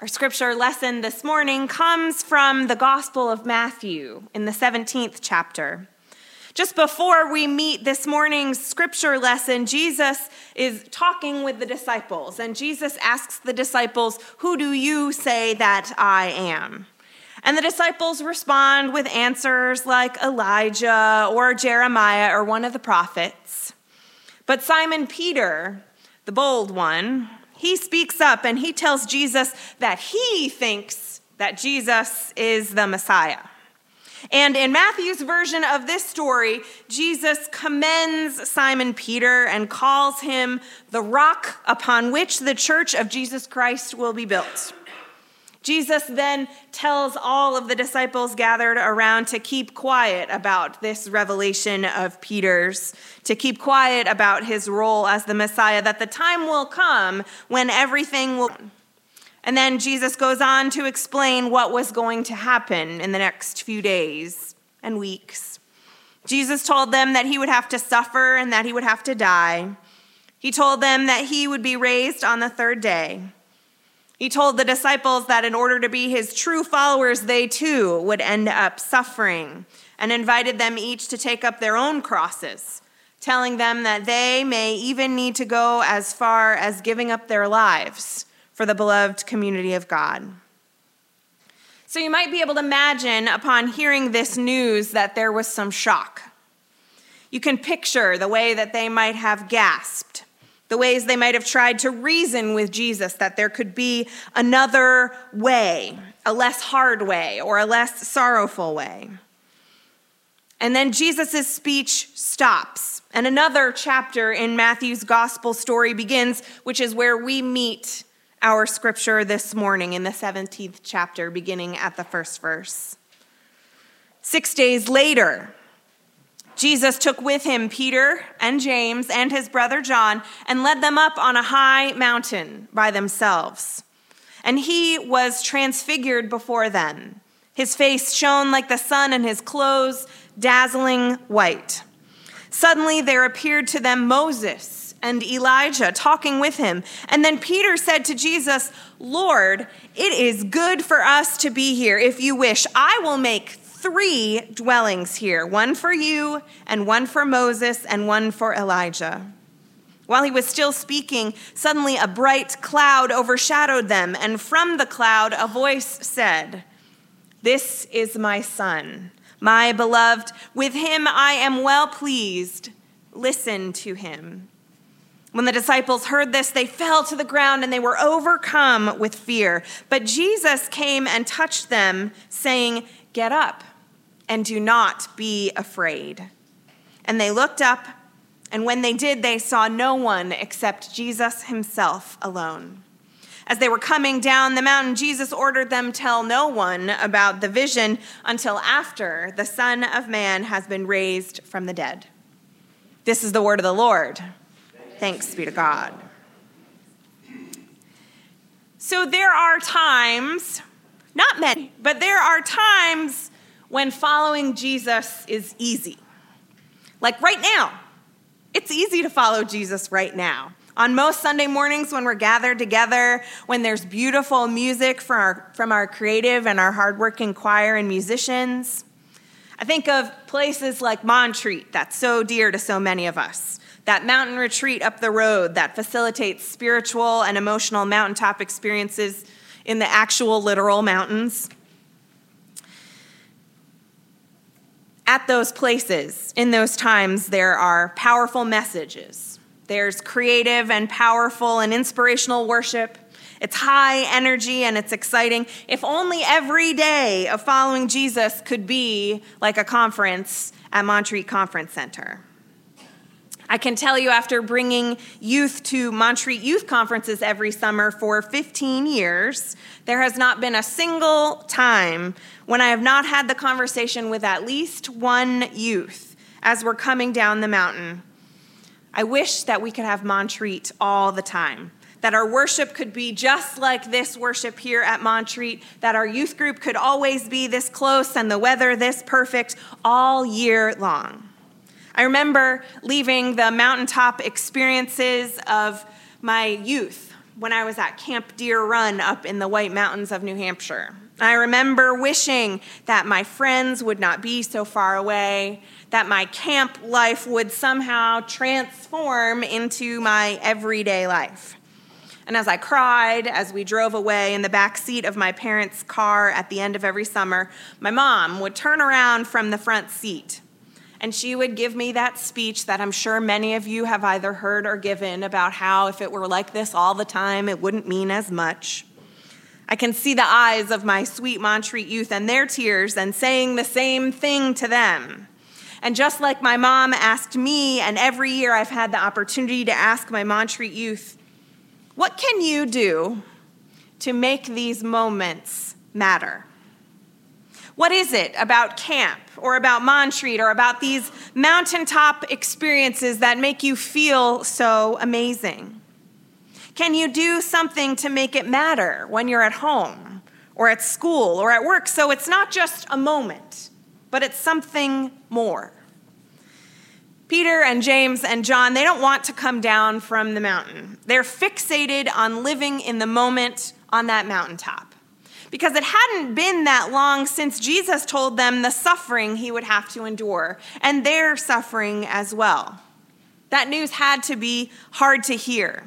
Our scripture lesson this morning comes from the Gospel of Matthew in the 17th chapter. Just before we meet this morning's scripture lesson, Jesus is talking with the disciples, and Jesus asks the disciples, Who do you say that I am? And the disciples respond with answers like Elijah or Jeremiah or one of the prophets. But Simon Peter, the bold one, he speaks up and he tells Jesus that he thinks that Jesus is the Messiah. And in Matthew's version of this story, Jesus commends Simon Peter and calls him the rock upon which the church of Jesus Christ will be built. Jesus then tells all of the disciples gathered around to keep quiet about this revelation of Peter's, to keep quiet about his role as the Messiah, that the time will come when everything will. And then Jesus goes on to explain what was going to happen in the next few days and weeks. Jesus told them that he would have to suffer and that he would have to die. He told them that he would be raised on the third day. He told the disciples that in order to be his true followers, they too would end up suffering, and invited them each to take up their own crosses, telling them that they may even need to go as far as giving up their lives for the beloved community of God. So you might be able to imagine upon hearing this news that there was some shock. You can picture the way that they might have gasped the ways they might have tried to reason with Jesus that there could be another way, a less hard way, or a less sorrowful way. And then Jesus' speech stops, and another chapter in Matthew's gospel story begins, which is where we meet our scripture this morning in the 17th chapter, beginning at the first verse. Six days later, Jesus took with him Peter and James and his brother John and led them up on a high mountain by themselves. And he was transfigured before them. His face shone like the sun, and his clothes dazzling white. Suddenly there appeared to them Moses and Elijah talking with him. And then Peter said to Jesus, Lord, it is good for us to be here. If you wish, I will make three dwellings here one for you, and one for Moses, and one for Elijah. While he was still speaking, suddenly a bright cloud overshadowed them, and from the cloud a voice said, This is my son, my beloved. With him I am well pleased. Listen to him. When the disciples heard this, they fell to the ground and they were overcome with fear. But Jesus came and touched them, saying, Get up and do not be afraid. And they looked up, and when they did, they saw no one except Jesus himself alone. As they were coming down the mountain, Jesus ordered them tell no one about the vision until after the Son of Man has been raised from the dead. This is the word of the Lord. Thanks be to God. So there are times, not many, but there are times when following Jesus is easy. Like right now, it's easy to follow Jesus right now. On most Sunday mornings, when we're gathered together, when there's beautiful music from our, from our creative and our hardworking choir and musicians, I think of places like Montreat, that's so dear to so many of us. That mountain retreat up the road that facilitates spiritual and emotional mountaintop experiences in the actual literal mountains. At those places, in those times, there are powerful messages. There's creative and powerful and inspirational worship. It's high energy and it's exciting. If only every day of following Jesus could be like a conference at Montreat Conference Center. I can tell you after bringing youth to Montreat youth conferences every summer for 15 years, there has not been a single time when I have not had the conversation with at least one youth as we're coming down the mountain. I wish that we could have Montreat all the time that our worship could be just like this worship here at Montreat, that our youth group could always be this close and the weather this perfect all year long. I remember leaving the mountaintop experiences of my youth when I was at Camp Deer Run up in the White Mountains of New Hampshire. I remember wishing that my friends would not be so far away, that my camp life would somehow transform into my everyday life. And as I cried as we drove away in the back seat of my parents' car at the end of every summer, my mom would turn around from the front seat and she would give me that speech that I'm sure many of you have either heard or given about how if it were like this all the time, it wouldn't mean as much. I can see the eyes of my sweet Montreat youth and their tears and saying the same thing to them. And just like my mom asked me, and every year I've had the opportunity to ask my Montreat youth, what can you do to make these moments matter? What is it about camp or about Montreat or about these mountaintop experiences that make you feel so amazing? Can you do something to make it matter when you're at home or at school or at work so it's not just a moment, but it's something more? Peter and James and John, they don't want to come down from the mountain. They're fixated on living in the moment on that mountaintop. Because it hadn't been that long since Jesus told them the suffering he would have to endure, and their suffering as well. That news had to be hard to hear.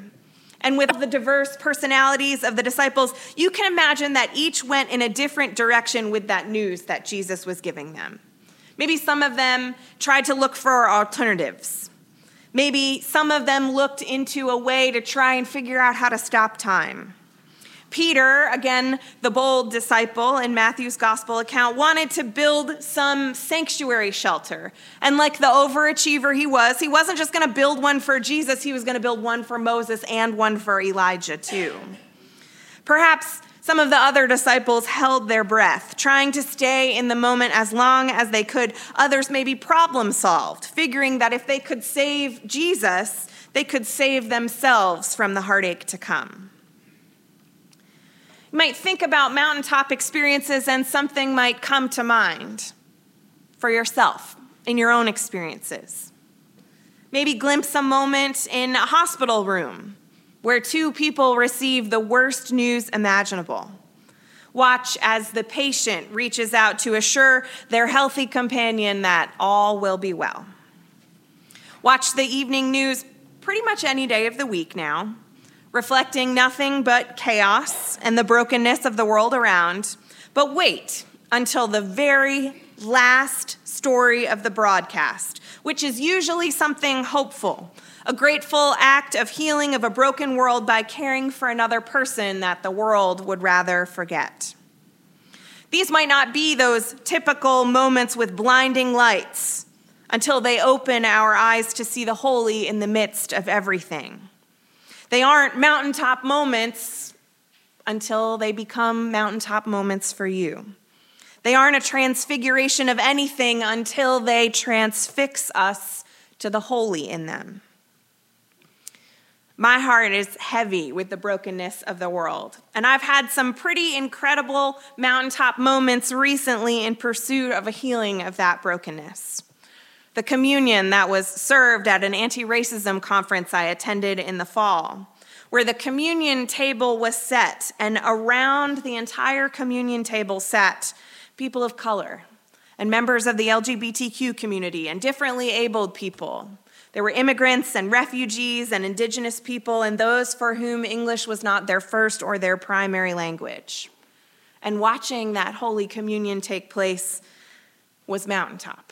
And with the diverse personalities of the disciples, you can imagine that each went in a different direction with that news that Jesus was giving them. Maybe some of them tried to look for alternatives. Maybe some of them looked into a way to try and figure out how to stop time. Peter, again, the bold disciple in Matthew's gospel account, wanted to build some sanctuary shelter. And like the overachiever he was, he wasn't just going to build one for Jesus, he was going to build one for Moses and one for Elijah, too. Perhaps some of the other disciples held their breath, trying to stay in the moment as long as they could. Others maybe problem solved, figuring that if they could save Jesus, they could save themselves from the heartache to come. Might think about mountaintop experiences, and something might come to mind for yourself in your own experiences. Maybe glimpse a moment in a hospital room where two people receive the worst news imaginable. Watch as the patient reaches out to assure their healthy companion that all will be well. Watch the evening news pretty much any day of the week now, reflecting nothing but chaos and the brokenness of the world around. But wait until the very last story of the broadcast, which is usually something hopeful a grateful act of healing of a broken world by caring for another person that the world would rather forget. These might not be those typical moments with blinding lights until they open our eyes to see the holy in the midst of everything. They aren't mountaintop moments until they become mountaintop moments for you. They aren't a transfiguration of anything until they transfix us to the holy in them. My heart is heavy with the brokenness of the world. And I've had some pretty incredible mountaintop moments recently in pursuit of a healing of that brokenness. The communion that was served at an anti racism conference I attended in the fall, where the communion table was set, and around the entire communion table sat people of color and members of the LGBTQ community and differently abled people there were immigrants and refugees and indigenous people and those for whom English was not their first or their primary language. And watching that Holy Communion take place was mountaintop.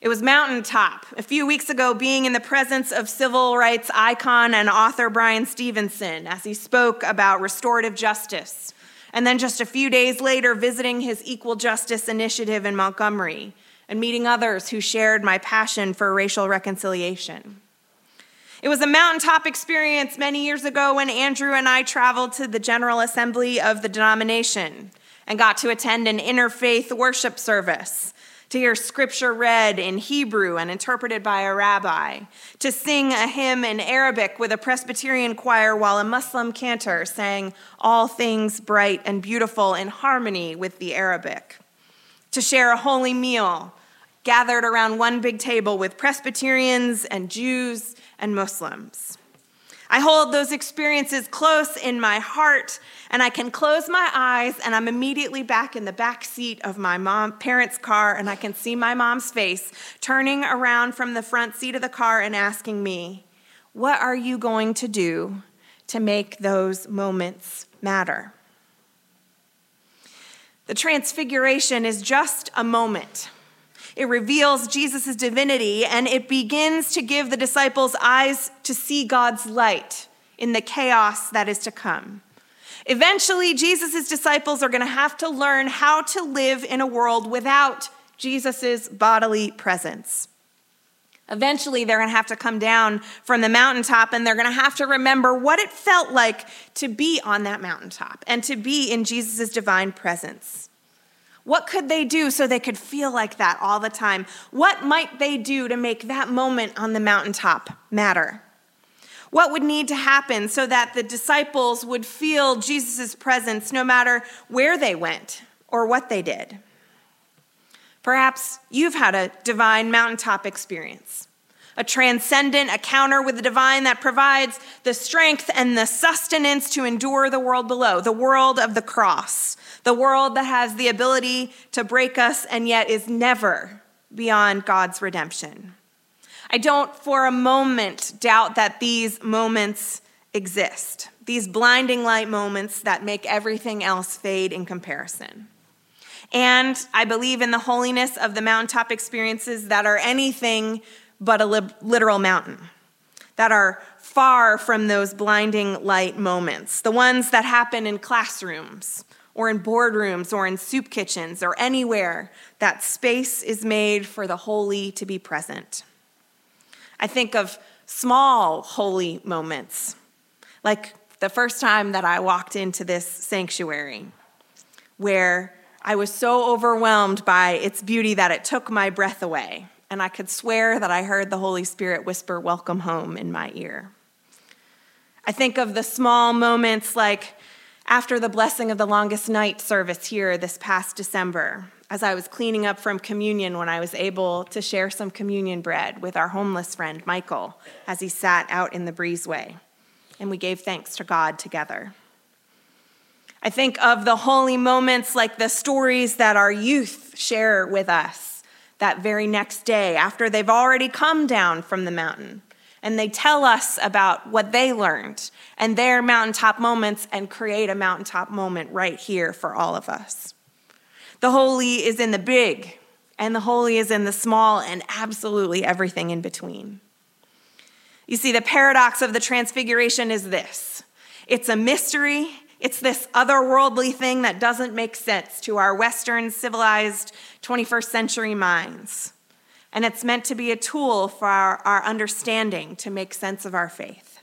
It was mountaintop. A few weeks ago, being in the presence of civil rights icon and author Bryan Stevenson as he spoke about restorative justice. And then just a few days later, visiting his Equal Justice Initiative in Montgomery and meeting others who shared my passion for racial reconciliation. It was a mountaintop experience many years ago when Andrew and I traveled to the General Assembly of the denomination and got to attend an interfaith worship service, to hear scripture read in Hebrew and interpreted by a rabbi, to sing a hymn in Arabic with a Presbyterian choir while a Muslim cantor sang all things bright and beautiful in harmony with the Arabic, to share a holy meal gathered around one big table with Presbyterians and Jews and Muslims. I hold those experiences close in my heart, and I can close my eyes, and I'm immediately back in the back seat of my mom parents' car, and I can see my mom's face turning around from the front seat of the car and asking me, "What are you going to do to make those moments matter?" The transfiguration is just a moment. It reveals Jesus' divinity and it begins to give the disciples eyes to see God's light in the chaos that is to come. Eventually, Jesus' disciples are going to have to learn how to live in a world without Jesus' bodily presence. Eventually, they're going to have to come down from the mountaintop and they're going to have to remember what it felt like to be on that mountaintop and to be in Jesus' divine presence. What could they do so they could feel like that all the time? What might they do to make that moment on the mountaintop matter? What would need to happen so that the disciples would feel Jesus' presence no matter where they went or what they did? Perhaps you've had a divine mountaintop experience, a transcendent encounter with the divine that provides the strength and the sustenance to endure the world below, the world of the cross, the world that has the ability to break us and yet is never beyond God's redemption. I don't for a moment doubt that these moments exist, these blinding light moments that make everything else fade in comparison. And I believe in the holiness of the mountaintop experiences that are anything but a literal mountain, that are far from those blinding light moments, the ones that happen in classrooms or in boardrooms or in soup kitchens or anywhere that space is made for the holy to be present. I think of small holy moments, like the first time that I walked into this sanctuary, where I was so overwhelmed by its beauty that it took my breath away, and I could swear that I heard the Holy Spirit whisper, Welcome home, in my ear. I think of the small moments like after the blessing of the longest night service here this past December, as I was cleaning up from communion when I was able to share some communion bread with our homeless friend Michael as he sat out in the breezeway, and we gave thanks to God together. I think of the holy moments like the stories that our youth share with us that very next day after they've already come down from the mountain and they tell us about what they learned and their mountaintop moments and create a mountaintop moment right here for all of us. The holy is in the big, and the holy is in the small, and absolutely everything in between. You see, the paradox of the transfiguration is this it's a mystery. It's this otherworldly thing that doesn't make sense to our Western civilized 21st century minds and it's meant to be a tool for our, our, understanding to make sense of our faith.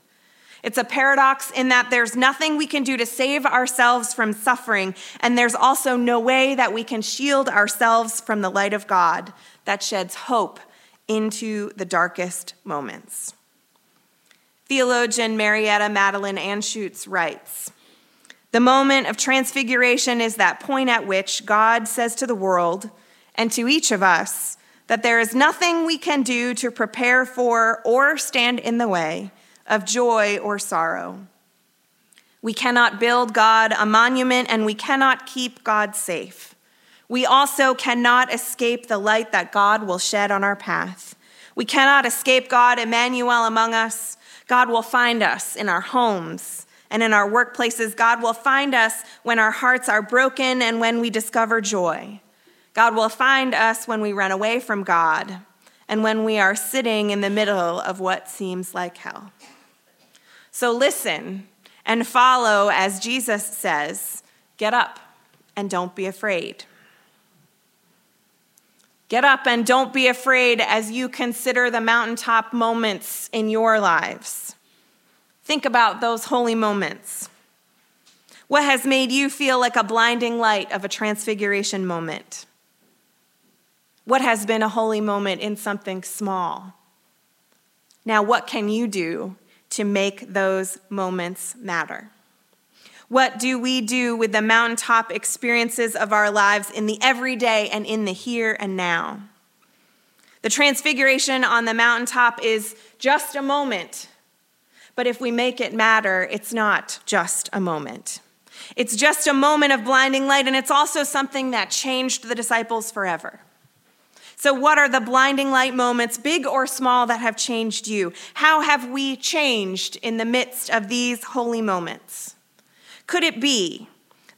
It's a paradox in that there's nothing we can do to save ourselves from suffering, and there's also no way that we can shield ourselves from the light of God that sheds hope into the darkest moments. Theologian Marietta Madeline Anschutz writes The moment of transfiguration is that point at which God says to the world and to each of us, that there is nothing we can do to prepare for or stand in the way of joy or sorrow. We cannot build God a monument and we cannot keep God safe. We also cannot escape the light that God will shed on our path. We cannot escape God, Emmanuel, among us. God will find us in our homes and in our workplaces. God will find us when our hearts are broken and when we discover joy. God will find us when we run away from God and when we are sitting in the middle of what seems like hell. So listen and follow as Jesus says get up and don't be afraid. Get up and don't be afraid as you consider the mountaintop moments in your lives. Think about those holy moments. What has made you feel like a blinding light of a transfiguration moment? what has been a holy moment in something small. Now, what can you do to make those moments matter? What do we do with the mountaintop experiences of our lives in the everyday and in the here and now? The transfiguration on the mountaintop is just a moment, But if we make it matter, it's not just a moment. It's just a moment of blinding light, and it's also something that changed the disciples forever. So, what are the blinding light moments, big or small, that have changed you? How have we changed in the midst of these holy moments? Could it be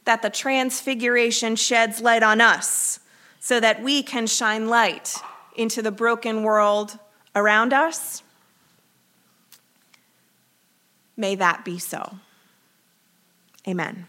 that the transfiguration sheds light on us so that we can shine light into the broken world around us? May that be so. Amen.